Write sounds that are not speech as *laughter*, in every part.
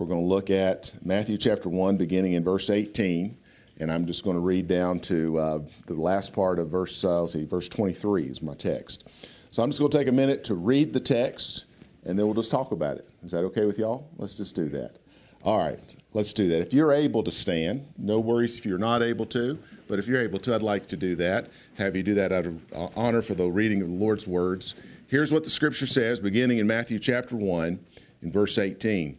We're going to look at Matthew chapter 1, beginning in verse 18. And I'm just going to read down to uh, the last part of verse, uh, let's see, verse 23 is my text. So I'm just going to take a minute to read the text, and then we'll just talk about it. Is that okay with y'all? Let's just do that. All right, let's do that. If you're able to stand, no worries if you're not able to, but if you're able to, I'd like to do that. Have you do that out of uh, honor for the reading of the Lord's words. Here's what the scripture says, beginning in Matthew chapter 1, in verse 18.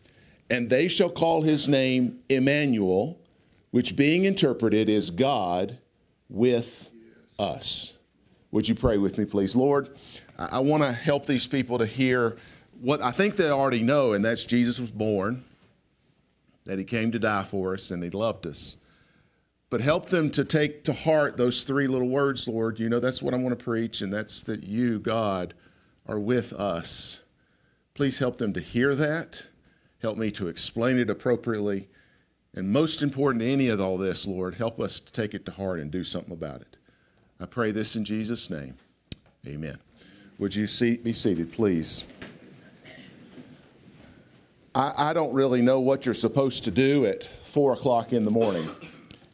and they shall call his name Emmanuel which being interpreted is God with us. Would you pray with me, please? Lord, I want to help these people to hear what I think they already know, and that's Jesus was born, that he came to die for us, and he loved us. But help them to take to heart those three little words, Lord. You know, that's what I want to preach, and that's that you, God, are with us. Please help them to hear that. Help me to explain it appropriately. And most important to any of all this, Lord, help us to take it to heart and do something about it. I pray this in Jesus' name. Amen. Would you seat, be seated, please? I, I don't really know what you're supposed to do at four o'clock in the morning.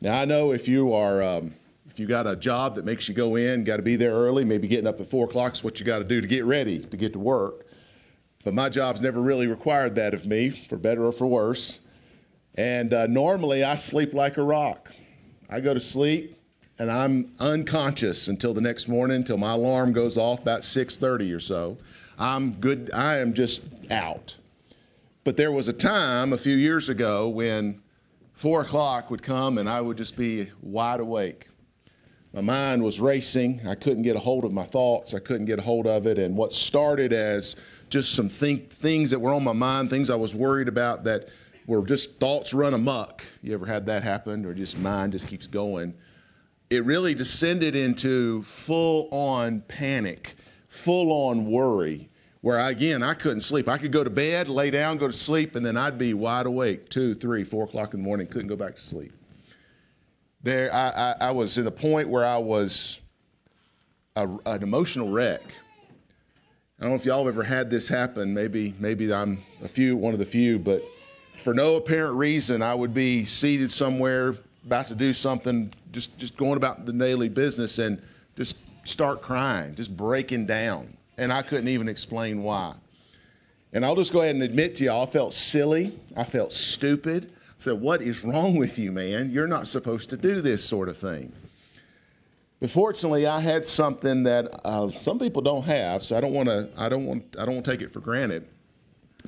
Now I know if you are um, if you got a job that makes you go in, got to be there early, maybe getting up at four o'clock is what you got to do to get ready to get to work. But my job's never really required that of me, for better or for worse. And uh, normally I sleep like a rock. I go to sleep and I'm unconscious until the next morning, until my alarm goes off about 6:30 or so. I'm good. I am just out. But there was a time a few years ago when four o'clock would come and I would just be wide awake. My mind was racing. I couldn't get a hold of my thoughts. I couldn't get a hold of it. And what started as just some think, things that were on my mind, things I was worried about that were just thoughts run amok. You ever had that happen, or just mind just keeps going? It really descended into full on panic, full on worry, where I, again, I couldn't sleep. I could go to bed, lay down, go to sleep, and then I'd be wide awake two, three, four o'clock in the morning, couldn't go back to sleep. There, I, I, I was at a point where I was a, an emotional wreck. I don't know if y'all have ever had this happen. Maybe, maybe I'm a few, one of the few, but for no apparent reason, I would be seated somewhere about to do something, just, just going about the daily business and just start crying, just breaking down. And I couldn't even explain why. And I'll just go ahead and admit to y'all, I felt silly. I felt stupid. I said, What is wrong with you, man? You're not supposed to do this sort of thing. But fortunately, I had something that uh, some people don't have, so I don't want to. I don't want. I don't want to take it for granted.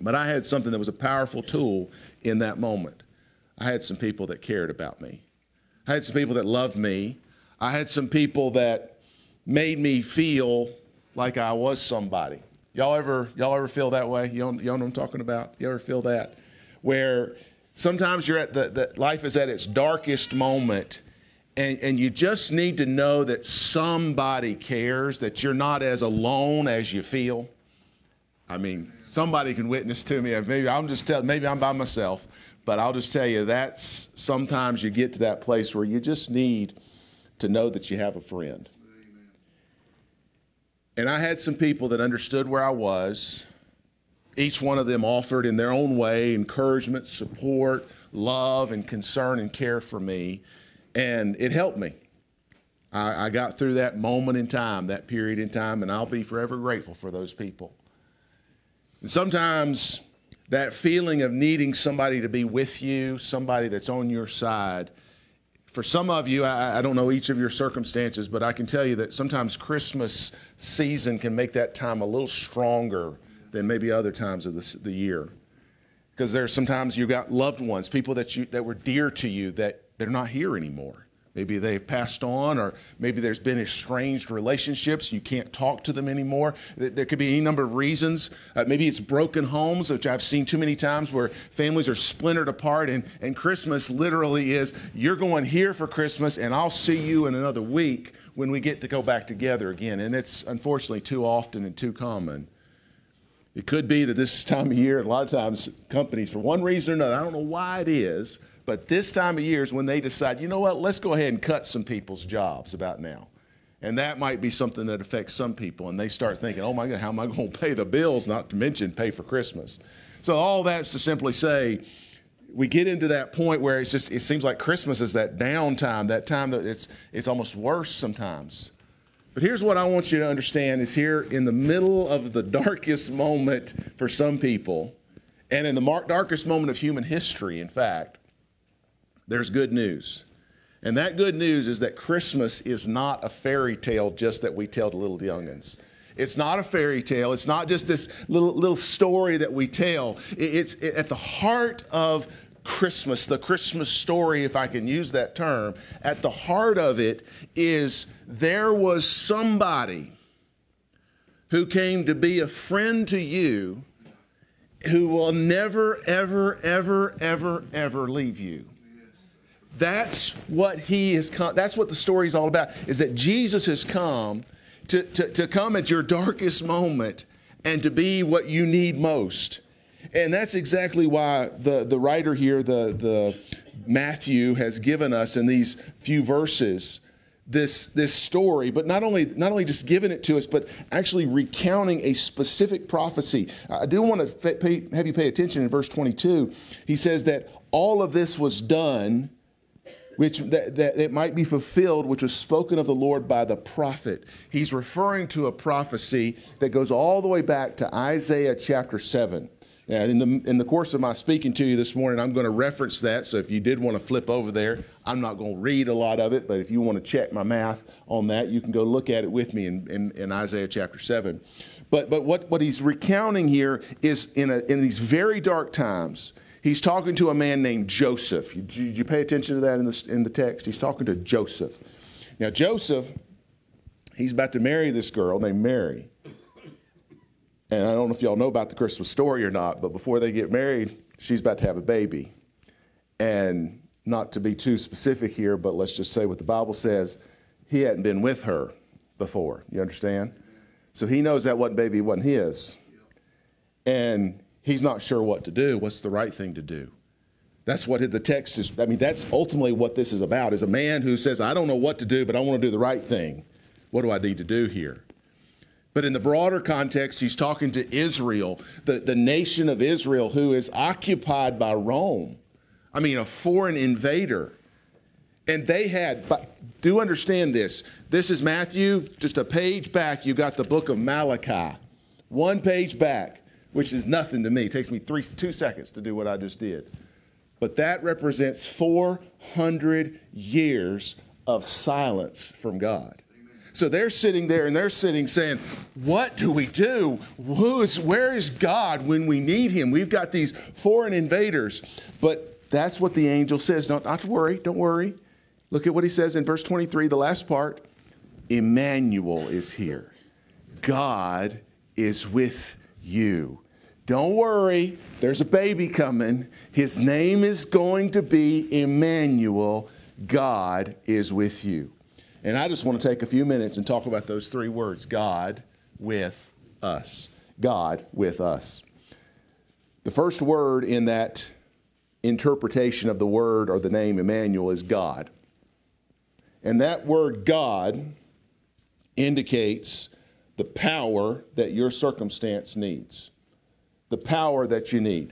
But I had something that was a powerful tool in that moment. I had some people that cared about me. I had some people that loved me. I had some people that made me feel like I was somebody. Y'all ever y'all ever feel that way? Y'all, y'all know what I'm talking about? You ever feel that? Where sometimes you're at the, the life is at its darkest moment and, and you just need to know that somebody cares, that you're not as alone as you feel. I mean, somebody can witness to me. Maybe I'm just telling, maybe I'm by myself, but I'll just tell you that's sometimes you get to that place where you just need to know that you have a friend. And I had some people that understood where I was. Each one of them offered in their own way encouragement, support, love, and concern and care for me. And it helped me. I, I got through that moment in time, that period in time, and I'll be forever grateful for those people. And sometimes that feeling of needing somebody to be with you, somebody that's on your side. For some of you, I, I, don't know each of your circumstances, but I can tell you that sometimes Christmas season can make that time a little stronger than maybe other times of the, the year. Because there's sometimes you've got loved ones, people that you that were dear to you that they're not here anymore. Maybe they've passed on, or maybe there's been estranged relationships. You can't talk to them anymore. There could be any number of reasons. Uh, maybe it's broken homes, which I've seen too many times where families are splintered apart, and, and Christmas literally is you're going here for Christmas, and I'll see you in another week when we get to go back together again. And it's unfortunately too often and too common. It could be that this time of year, a lot of times companies, for one reason or another, I don't know why it is, but this time of year is when they decide, you know what, let's go ahead and cut some people's jobs about now. And that might be something that affects some people. And they start thinking, oh my God, how am I going *laughs* to pay the bills, not to mention pay for Christmas? So, all that's to simply say, we get into that point where it's just, it seems like Christmas is that downtime, that time that it's, it's almost worse sometimes. But here's what I want you to understand is here in the middle of the *laughs* darkest moment for some people, and in the darkest moment of human history, in fact, there's good news. And that good news is that Christmas is not a fairy tale just that we tell to little youngins. It's not a fairy tale. It's not just this little, little story that we tell. It's at the heart of Christmas, the Christmas story, if I can use that term. At the heart of it is there was somebody who came to be a friend to you who will never, ever, ever, ever, ever leave you. That's what he has come, that's what the story is all about, is that Jesus has come to, to, to come at your darkest moment and to be what you need most. And that's exactly why the, the writer here, the, the Matthew, has given us in these few verses this, this story, but not only, not only just giving it to us, but actually recounting a specific prophecy. I do want to pay, have you pay attention in verse 22. He says that all of this was done which that, that it might be fulfilled, which was spoken of the Lord by the prophet. He's referring to a prophecy that goes all the way back to Isaiah chapter 7. And in the, in the course of my speaking to you this morning, I'm going to reference that. So if you did want to flip over there, I'm not going to read a lot of it, but if you want to check my math on that, you can go look at it with me in, in, in Isaiah chapter 7. But, but what, what he's recounting here is in, a, in these very dark times, He's talking to a man named Joseph. Did you pay attention to that in the, in the text? He's talking to Joseph. Now, Joseph, he's about to marry this girl named Mary. And I don't know if y'all know about the Christmas story or not, but before they get married, she's about to have a baby. And not to be too specific here, but let's just say what the Bible says he hadn't been with her before. You understand? So he knows that what baby wasn't his. And he's not sure what to do. What's the right thing to do? That's what the text is. I mean, that's ultimately what this is about is a man who says, I don't know what to do, but I want to do the right thing. What do I need to do here? But in the broader context, he's talking to Israel, the, the nation of Israel, who is occupied by Rome. I mean, a foreign invader. And they had, but do understand this. This is Matthew, just a page back, you got the book of Malachi. One page back which is nothing to me. It takes me three, two seconds to do what I just did. But that represents 400 years of silence from God. So they're sitting there and they're sitting saying, What do we do? Who is, where is God when we need him? We've got these foreign invaders. But that's what the angel says. Don't, not to worry, don't worry. Look at what he says in verse 23, the last part Emmanuel is here. God is with you. Don't worry, there's a baby coming. His name is going to be Emmanuel. God is with you. And I just want to take a few minutes and talk about those three words God with us. God with us. The first word in that interpretation of the word or the name Emmanuel is God. And that word God indicates the power that your circumstance needs. The power that you need.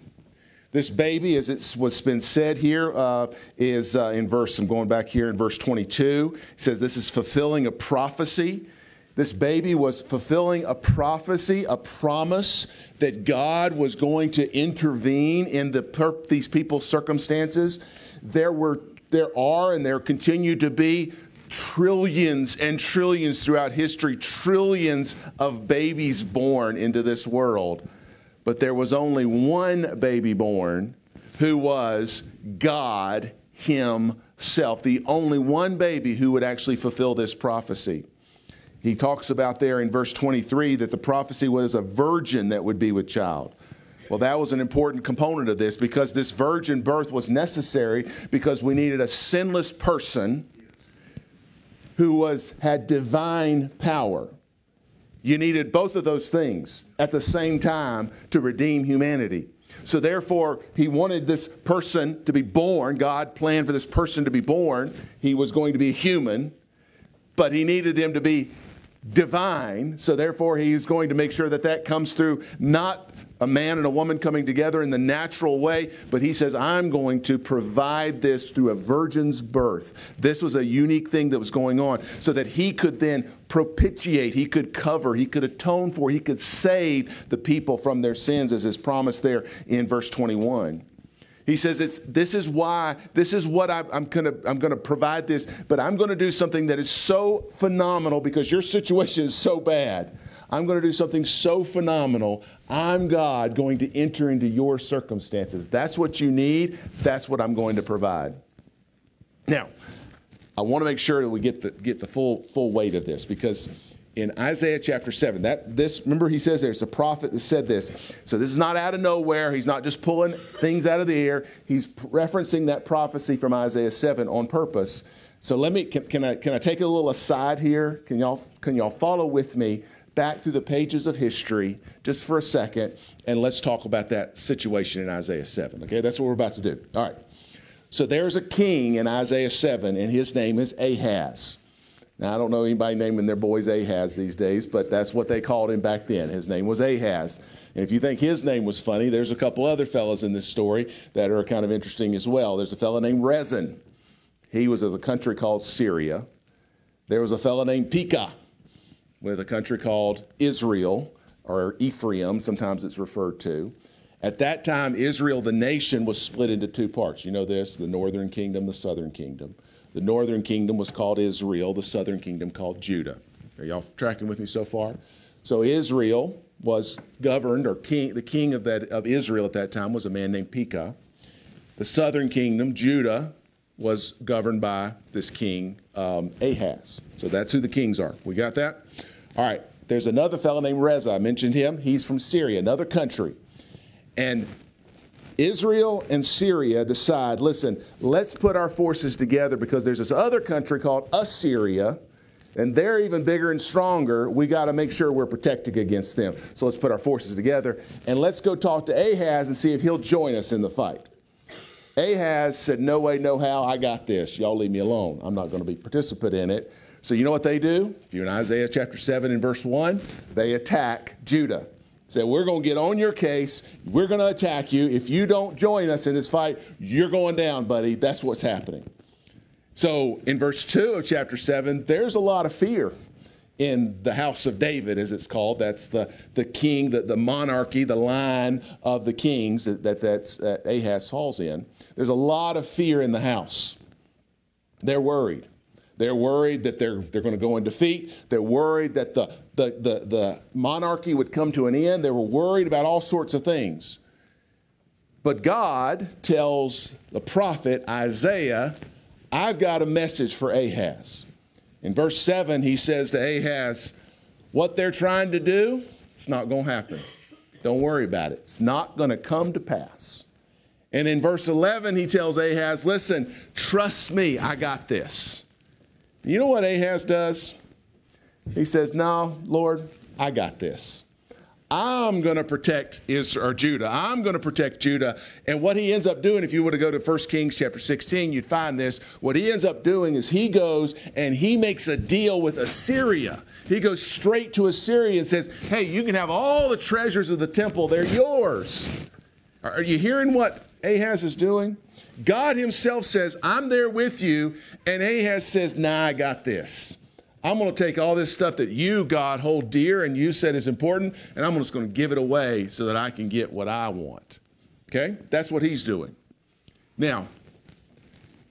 This baby, as it was been said here, uh, is uh, in verse, I'm going back here in verse 22. It says this is fulfilling a prophecy. This baby was fulfilling a prophecy, a promise that God was going to intervene in the per- these people's circumstances. There were, there are, and there continue to be trillions and trillions throughout history, trillions of babies born into this world. But there was only one baby born who was God Himself, the only one baby who would actually fulfill this prophecy. He talks about there in verse 23 that the prophecy was a virgin that would be with child. Well, that was an important component of this because this virgin birth was necessary because we needed a sinless person who was had divine power. You needed both of those things at the same time to redeem humanity. So therefore, he wanted this person to be born. God planned for this person to be born. He was going to be human, but he needed them to be divine. So therefore, he's going to make sure that that comes through not a man and a woman coming together in the natural way, but he says, I'm going to provide this through a virgin's birth. This was a unique thing that was going on so that he could then propitiate, he could cover, he could atone for, he could save the people from their sins, as is promised there in verse 21. He says, it's, This is why, this is what I, I'm going to I'm going to provide this, but I'm going to do something that is so phenomenal because your situation is so bad. I'm going to do something so phenomenal. I'm God going to enter into your circumstances. That's what you need. That's what I'm going to provide. Now, I want to make sure that we get the, get the full, full weight of this because in Isaiah chapter 7, that this, remember he says there's a prophet that said this. So this is not out of nowhere. He's not just pulling things out of the air. He's referencing that prophecy from Isaiah 7 on purpose. So let me, can, can I, can I take a little aside here? Can y'all, can y'all follow with me back through the pages of history just for a second, and let's talk about that situation in Isaiah 7. Okay, that's what we're about to do. All right. So there's a king in Isaiah 7, and his name is Ahaz. Now, I don't know anybody naming their boys Ahaz these days, but that's what they called him back then. His name was Ahaz. And if you think his name was funny, there's a couple other fellows in this story that are kind of interesting as well. There's a fellow named Rezin. He was of a country called Syria. There was a fellow named Pekah with a country called Israel, or Ephraim, sometimes it's referred to. At that time, Israel, the nation, was split into two parts. You know this the northern kingdom, the southern kingdom. The northern kingdom was called Israel, the southern kingdom called Judah. Are y'all tracking with me so far? So Israel was governed, or king, the king of, that, of Israel at that time was a man named Pekah. The southern kingdom, Judah, was governed by this king, um, Ahaz. So that's who the kings are. We got that? All right. There's another fellow named Rezin. I mentioned him. He's from Syria, another country. And Israel and Syria decide listen, let's put our forces together because there's this other country called Assyria, and they're even bigger and stronger. We got to make sure we're protecting against them. So let's put our forces together and let's go talk to Ahaz and see if he'll join us in the fight. Ahaz said, No way, no how, I got this. Y'all leave me alone. I'm not going to be participant in it. So you know what they do? If you're in Isaiah chapter 7 and verse 1, they attack Judah. Say, we're going to get on your case. We're going to attack you. If you don't join us in this fight, you're going down, buddy. That's what's happening. So in verse 2 of chapter 7, there's a lot of fear in the house of David, as it's called. That's the, the king, the, the monarchy, the line of the kings that, that that's, that Ahaz falls in. There's a lot of fear in the house. They're worried. They're worried that they're, they're going to go in defeat. They're worried that the, the, the, the monarchy would come to an end. They were worried about all sorts of things. But God tells the prophet Isaiah, I've got a message for Ahaz. In verse 7, he says to Ahaz, What they're trying to do, it's not going to happen. Don't worry about it. It's not going to come to pass. And in verse 11, he tells Ahaz, Listen, trust me, I got this. You know what Ahaz does? He says, No, Lord, I got this. I'm going to protect Israel, or Judah. I'm going to protect Judah. And what he ends up doing, if you were to go to 1 Kings chapter 16, you'd find this. What he ends up doing is he goes and he makes a deal with Assyria. He goes straight to Assyria and says, Hey, you can have all the treasures of the temple, they're yours. Are you hearing what Ahaz is doing? God himself says, I'm there with you. And Ahaz says, Nah, I got this. I'm going to take all this stuff that you, God, hold dear and you said is important, and I'm just going to give it away so that I can get what I want. Okay? That's what he's doing. Now,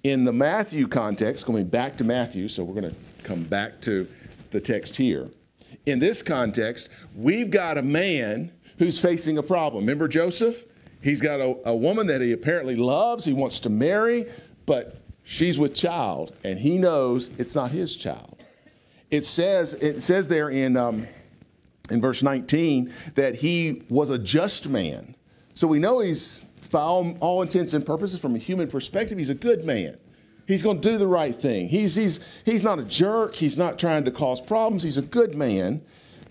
in the Matthew context, going back to Matthew, so we're going to come back to the text here. In this context, we've got a man who's facing a problem. Remember Joseph? He's got a, a woman that he apparently loves, he wants to marry, but she's with child, and he knows it's not his child. It says, it says there in, um, in verse 19 that he was a just man. So we know he's, by all, all intents and purposes, from a human perspective, he's a good man. He's going to do the right thing. He's, he's, he's not a jerk. He's not trying to cause problems. He's a good man.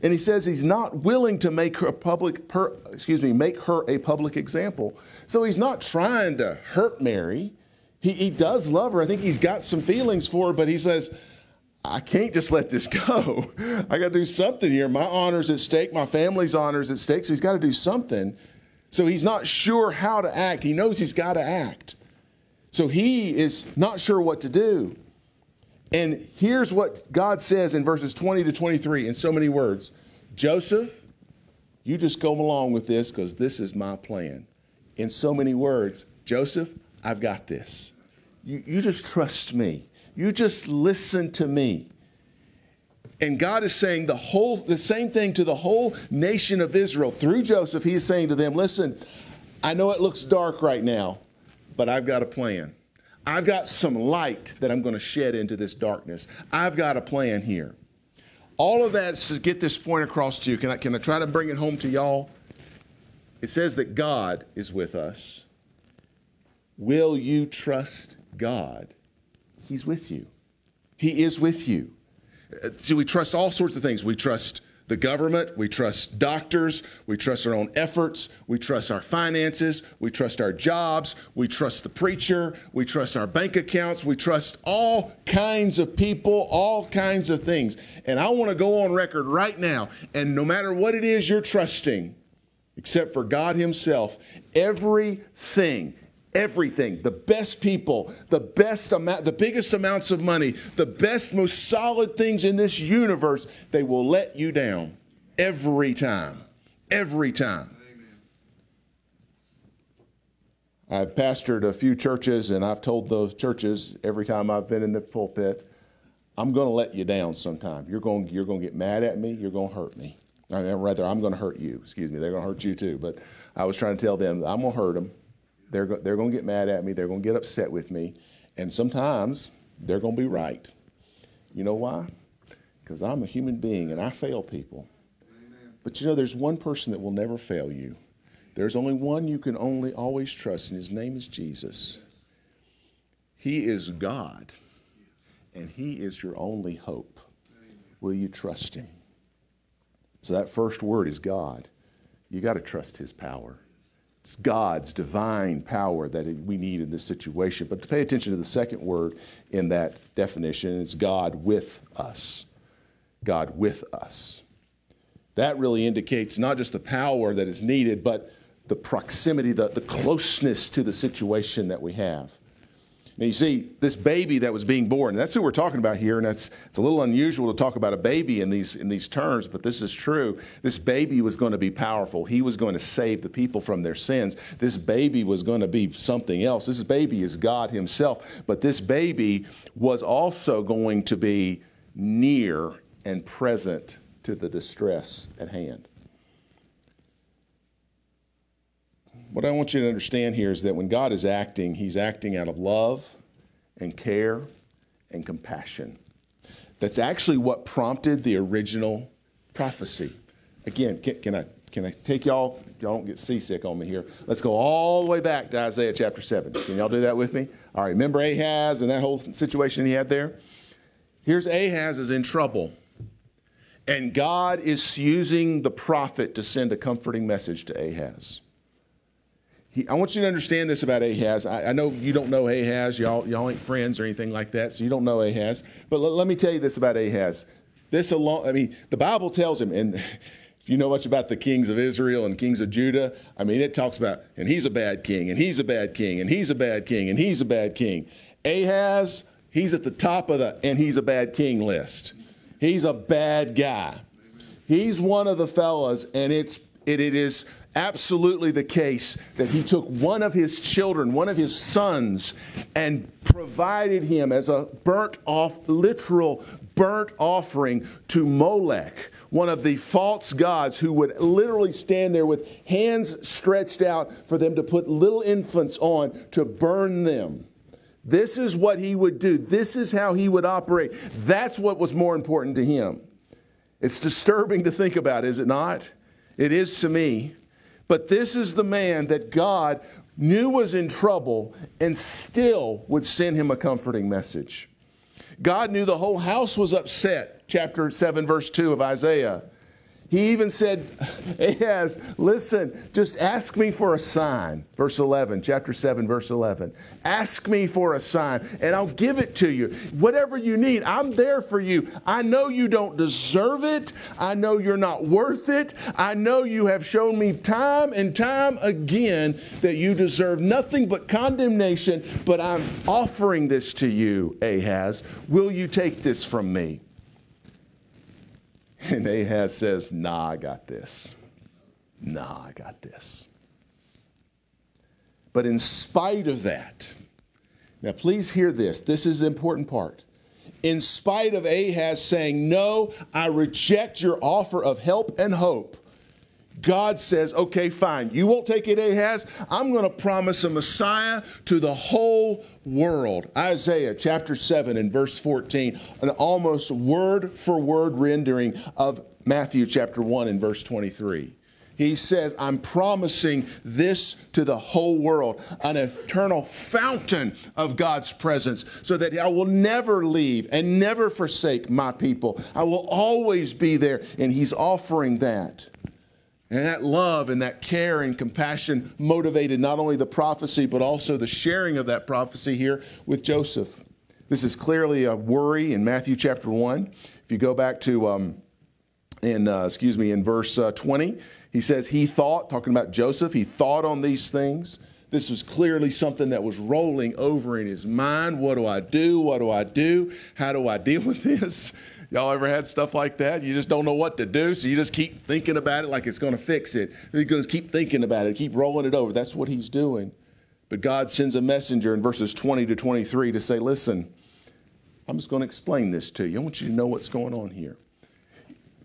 And he says he's not willing to make her a public, per, excuse me, make her a public example. So he's not trying to hurt Mary. He, he does love her. I think he's got some feelings for her, but he says, I can't just let this go. *laughs* I got to do something here. My honor's at stake. My family's honor's at stake. So he's got to do something. So he's not sure how to act. He knows he's got to act. So he is not sure what to do. And here's what God says in verses 20 to 23 in so many words Joseph, you just go along with this because this is my plan. In so many words, Joseph, I've got this. You, you just trust me. You just listen to me. And God is saying the whole the same thing to the whole nation of Israel through Joseph. He is saying to them, "Listen, I know it looks dark right now, but I've got a plan. I've got some light that I'm going to shed into this darkness. I've got a plan here." All of that is to get this point across to you. Can I, can I try to bring it home to y'all? It says that God is with us. Will you trust God? He's with you. He is with you. Uh, so we trust all sorts of things. We trust the government, we trust doctors, we trust our own efforts, we trust our finances, we trust our jobs, we trust the preacher, we trust our bank accounts, we trust all kinds of people, all kinds of things. And I want to go on record right now, and no matter what it is you're trusting, except for God Himself, everything everything. The best people the best amount the biggest amounts of money the best most solid things in this universe they will let you down every time every time. I've pastored a few churches and I've told those churches every time I've been in the pulpit I'm going to let you down sometime. You're going you're going to get mad at me you're going to hurt me. I mean, rather I'm going to hurt you. Excuse me they're going to hurt you too but I was trying to tell them I'm going to hurt them they're, go- they're going to get mad at me. They're going to get upset with me. And sometimes they're going to be right. You know why? Because I'm a human being and I fail people. Amen. But you know, there's one person that will never fail you. There's only one you can only always trust, and his name is Jesus. He is God, and he is your only hope. Will you trust him? So that first word is God. You got to trust his power. It's God's divine power that we need in this situation. But to pay attention to the second word in that definition, it's God with us. God with us. That really indicates not just the power that is needed, but the proximity, the, the closeness to the situation that we have. Now you see, this baby that was being born, that's who we're talking about here, and that's it's a little unusual to talk about a baby in these in these terms, but this is true. This baby was going to be powerful. He was going to save the people from their sins. This baby was going to be something else. This baby is God Himself, but this baby was also going to be near and present to the distress at hand. What I want you to understand here is that when God is acting, He's acting out of love and care and compassion. That's actually what prompted the original prophecy. Again, can, can I can I take y'all? Y'all don't get seasick on me here. Let's go all the way back to Isaiah chapter 7. Can y'all do that with me? All right, remember Ahaz and that whole situation he had there? Here's Ahaz is in trouble. And God is using the prophet to send a comforting message to Ahaz. He, I want you to understand this about Ahaz. I, I, know you don't know Ahaz. Y'all, y'all ain't friends or anything like that, so you don't know Ahaz. But l- let me tell you this about Ahaz. This alone, I mean, the Bible tells him, and *laughs* if you know much about the kings of Israel and kings of Judah, I mean, it talks about, and he's a bad king, and he's a bad king, and he's a bad king, and he's a bad king. Ahaz, he's at the top of the, and he's a bad king list. He's a bad guy. He's one of the fellas, and it's it, it is absolutely the case that he took one of his children, one of his sons, and provided him as a burnt off, literal burnt offering to Molech, one of the false gods who would literally stand there with hands stretched out for them to put little infants on to burn them. This is what he would do. This is how he would operate. That's what was more important to him. It's disturbing to think about, is it not? It is to me. But this is the man that God knew was in trouble and still would send him a comforting message. God knew the whole house was upset, chapter 7, verse 2 of Isaiah. He even said, *laughs* Ahaz, listen, just ask me for a sign. Verse 11, chapter 7, verse 11. Ask me for a sign, and I'll give it to you. Whatever you need, I'm there for you. I know you don't deserve it. I know you're not worth it. I know you have shown me time and time again that you deserve nothing but condemnation, but I'm offering this to you, Ahaz. Will you take this from me? *laughs* And Ahaz says, Nah, I got this. Nah, I got this. But in spite of that, now please hear this. This is the important part. In spite of Ahaz saying, No, I reject your offer of help and hope, God says, okay, fine. You won't take it, Ahaz. I'm going to promise a Messiah to the whole world. Isaiah chapter 7 and verse 14, an almost word for word rendering of Matthew chapter 1 and verse 23. He says, I'm promising this to the whole world, an eternal fountain of God's presence, so that I will never leave and never forsake my people. I will always be there, and He's offering that. And that love and that care and compassion motivated not only the prophecy, but also the sharing of that prophecy here with Joseph. This is clearly a worry in Matthew chapter 1. If you go back to, um, in, uh, excuse me, in verse uh, 20, he says, He thought, talking about Joseph, he thought on these things. This was clearly something that was rolling over in his mind. What do I do? What do I do? How do I deal with this? Y'all ever had stuff like that? You just don't know what to do, so you just keep thinking about it like it's going to fix it. Going to keep thinking about it, keep rolling it over. That's what he's doing. But God sends a messenger in verses 20 to 23 to say, Listen, I'm just going to explain this to you. I want you to know what's going on here.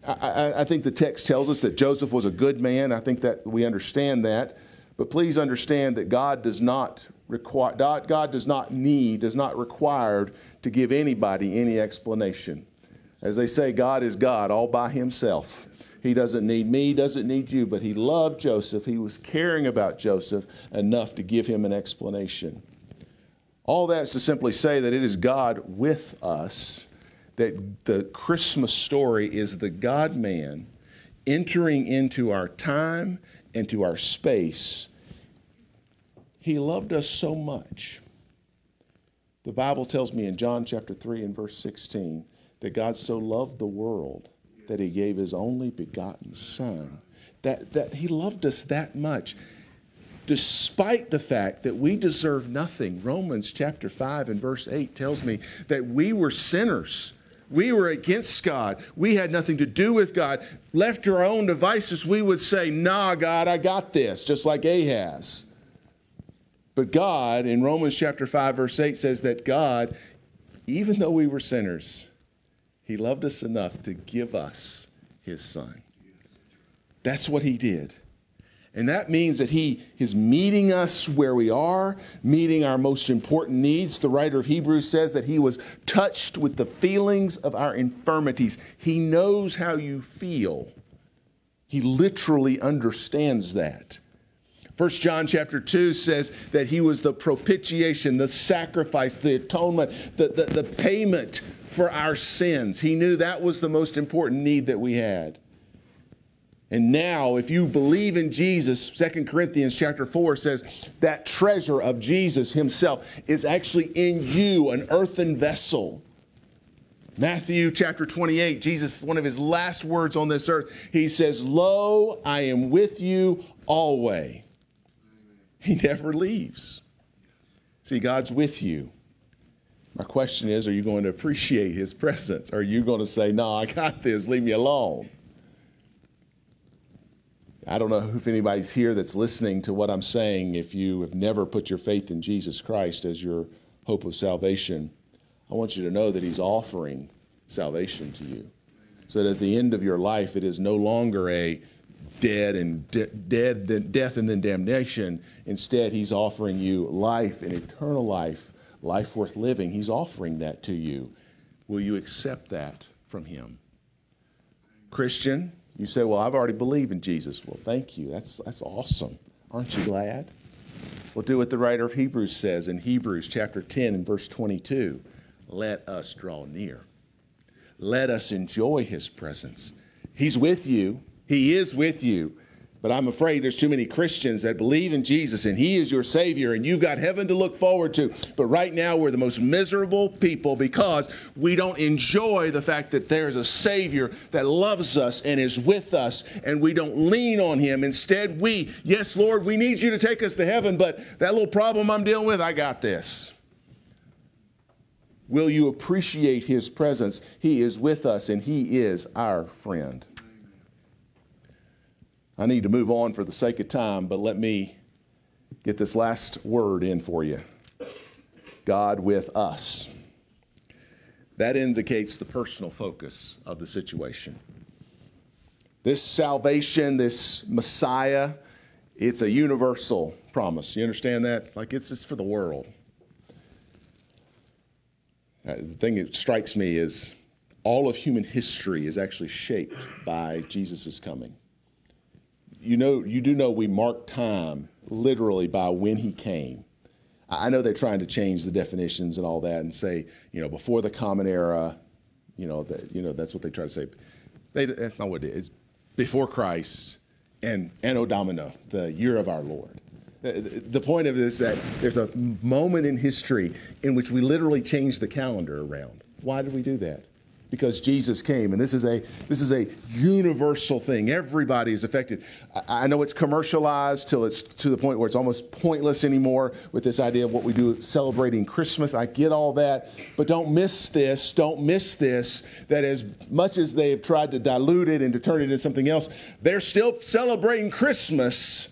I, I, I think the text tells us that Joseph was a good man. I think that we understand that. But please understand that God does not require, God does not need, does not require to give anybody any explanation. As they say, God is God all by himself. He doesn't need me, doesn't need you, but he loved Joseph. He was caring about Joseph enough to give him an explanation. All that's to simply say that it is God with us, that the Christmas story is the God man entering into our time, into our space. He loved us so much. The Bible tells me in John chapter 3 and verse 16 that God so loved the world that he gave his only begotten Son. That, that he loved us that much, despite the fact that we deserve nothing. Romans chapter 5 and verse 8 tells me that we were sinners. We were against God. We had nothing to do with God. Left to our own devices, we would say, Nah, God, I got this, just like Ahaz. But God, in Romans chapter 5, verse 8, says that God, even though we were sinners, he loved us enough to give us his son. That's what he did. And that means that he is meeting us where we are, meeting our most important needs. The writer of Hebrews says that he was touched with the feelings of our infirmities. He knows how you feel. He literally understands that. First John chapter 2 says that he was the propitiation, the sacrifice, the atonement, the, the, the payment for our sins. He knew that was the most important need that we had. And now, if you believe in Jesus, 2 Corinthians chapter 4 says that treasure of Jesus himself is actually in you, an earthen vessel. Matthew chapter 28, Jesus, one of his last words on this earth, he says, Lo, I am with you always. He never leaves. See, God's with you. My question is are you going to appreciate his presence? Are you going to say, no, I got this, leave me alone? I don't know if anybody's here that's listening to what I'm saying. If you have never put your faith in Jesus Christ as your hope of salvation, I want you to know that he's offering salvation to you. So that at the end of your life, it is no longer a dead and de- dead, then death and then damnation. Instead, he's offering you life and eternal life, life worth living. He's offering that to you. Will you accept that from him? Christian, you say, Well, I've already believed in Jesus. Well, thank you. That's, that's awesome. Aren't you glad? We'll do what the writer of Hebrews says in Hebrews chapter 10 and verse 22. Let us draw near. Let us enjoy his presence. He's with you. He is with you. But I'm afraid there's too many Christians that believe in Jesus and He is your Savior and you've got heaven to look forward to. But right now we're the most miserable people because we don't enjoy the fact that there's a Savior that loves us and is with us and we don't lean on Him. Instead, we, yes, Lord, we need you to take us to heaven, but that little problem I'm dealing with, I got this. Will you appreciate His presence? He is with us and He is our friend. I need to move on for the sake of time, but let me get this last word in for you God with us. That indicates the personal focus of the situation. This salvation, this Messiah, it's a universal promise. You understand that? Like it's, it's for the world. Uh, the thing that strikes me is all of human history is actually shaped by Jesus' coming you know, you do know we mark time literally by when he came. I know they're trying to change the definitions and all that and say, you know, before the common era, you know, that, you know, that's what they try to say. They, that's not what it is. It's before Christ and Anno Domini, the year of our Lord. The, the point of this is that there's a moment in history in which we literally change the calendar around. Why did we do that? Because Jesus came. And this is a this is a universal thing. Everybody is affected. I, I, know it's commercialized till it's to the point where it's almost pointless anymore with this idea of what we do celebrating Christmas. I get all that, but don't miss this. Don't miss this. That as much as they have tried to dilute it and to turn it into something else, they're still celebrating Christmas.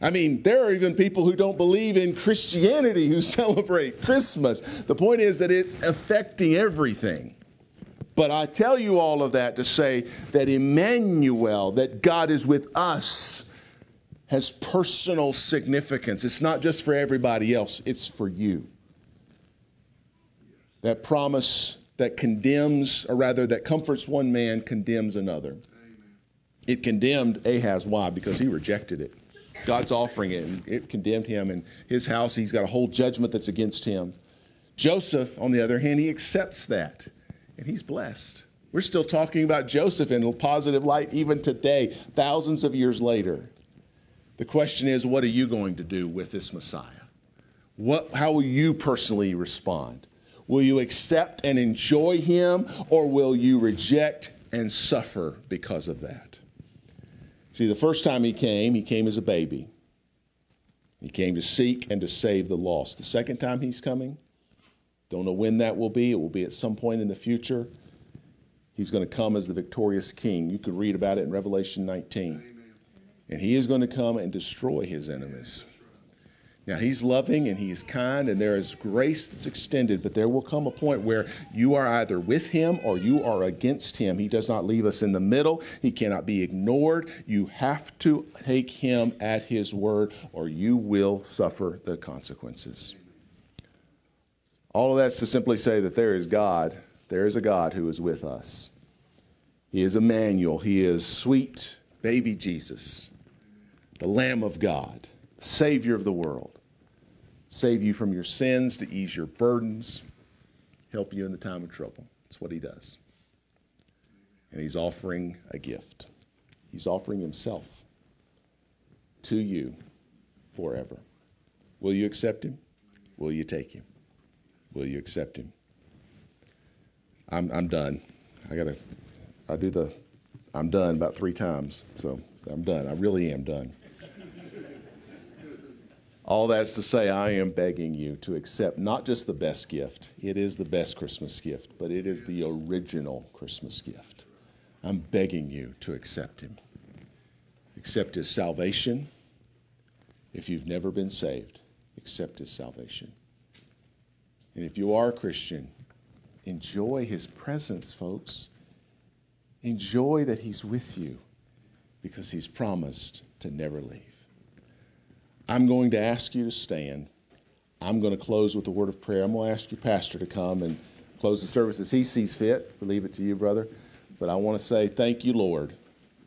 I mean, there are even people who don't believe in Christianity who *laughs* celebrate Christmas. The point is that it's affecting everything. But I tell you all of that to say that Emmanuel, that God is with us, has personal significance. It's not just for everybody else, it's for you. That promise that condemns, or rather, that comforts one man condemns another. It condemned Ahaz. Why? Because he rejected it. God's offering it, and it condemned him and his house. He's got a whole judgment that's against him. Joseph, on the other hand, he accepts that and he's blessed. We're still talking about Joseph in a positive light even today, thousands of years later. The question is, what are you going to do with this Messiah? What, how will you personally respond? Will you accept and enjoy him, or will you reject and suffer because of that? See, the first time he came, he came as a baby. He came to seek and to save the lost. The second time he's coming, don't know when that will be. It will be at some point in the future. He's going to come as the victorious king. You could read about it in Revelation 19. And he is going to come and destroy his enemies. Now, he's loving and he's kind, and there is grace that's extended, but there will come a point where you are either with him or you are against him. He does not leave us in the middle, he cannot be ignored. You have to take him at his word, or you will suffer the consequences. All of that's to simply say that there is God. There is a God who is with us. He is Emmanuel. He is sweet baby Jesus, the Lamb of God, the Savior of the world. Save you from your sins, to ease your burdens, help you in the time of trouble. That's what He does. And He's offering a gift. He's offering Himself to you forever. Will you accept Him? Will you take Him? Will you accept him? I'm, I'm done. I gotta, I do the, I'm done about three times. So I'm done. I really am done. All that's to say, I am begging you to accept not just the best gift, it is the best Christmas gift, but it is the original Christmas gift. I'm begging you to accept Him. Accept His salvation. If you've never been saved, accept His salvation. And if you are a Christian, enjoy His presence, folks. Enjoy that He's with you because He's promised to never leave. I'm going to ask you to stand. I'm going to close with a word of prayer. I'm going to ask your pastor to come and close the service as he sees fit. we leave it to you, brother. But I want to say thank you, Lord,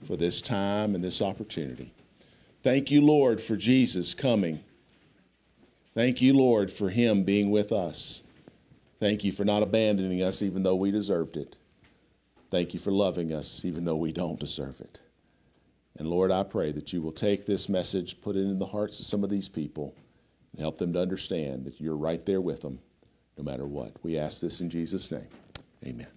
for this time and this opportunity. Thank you, Lord, for Jesus coming. Thank you, Lord, for him being with us. Thank you for not abandoning us even though we deserved it. Thank you for loving us even though we don't deserve it. And Lord, I pray that you will take this message, put it in the hearts of some of these people, and help them to understand that you're right there with them no matter what. We ask this in Jesus' name. Amen.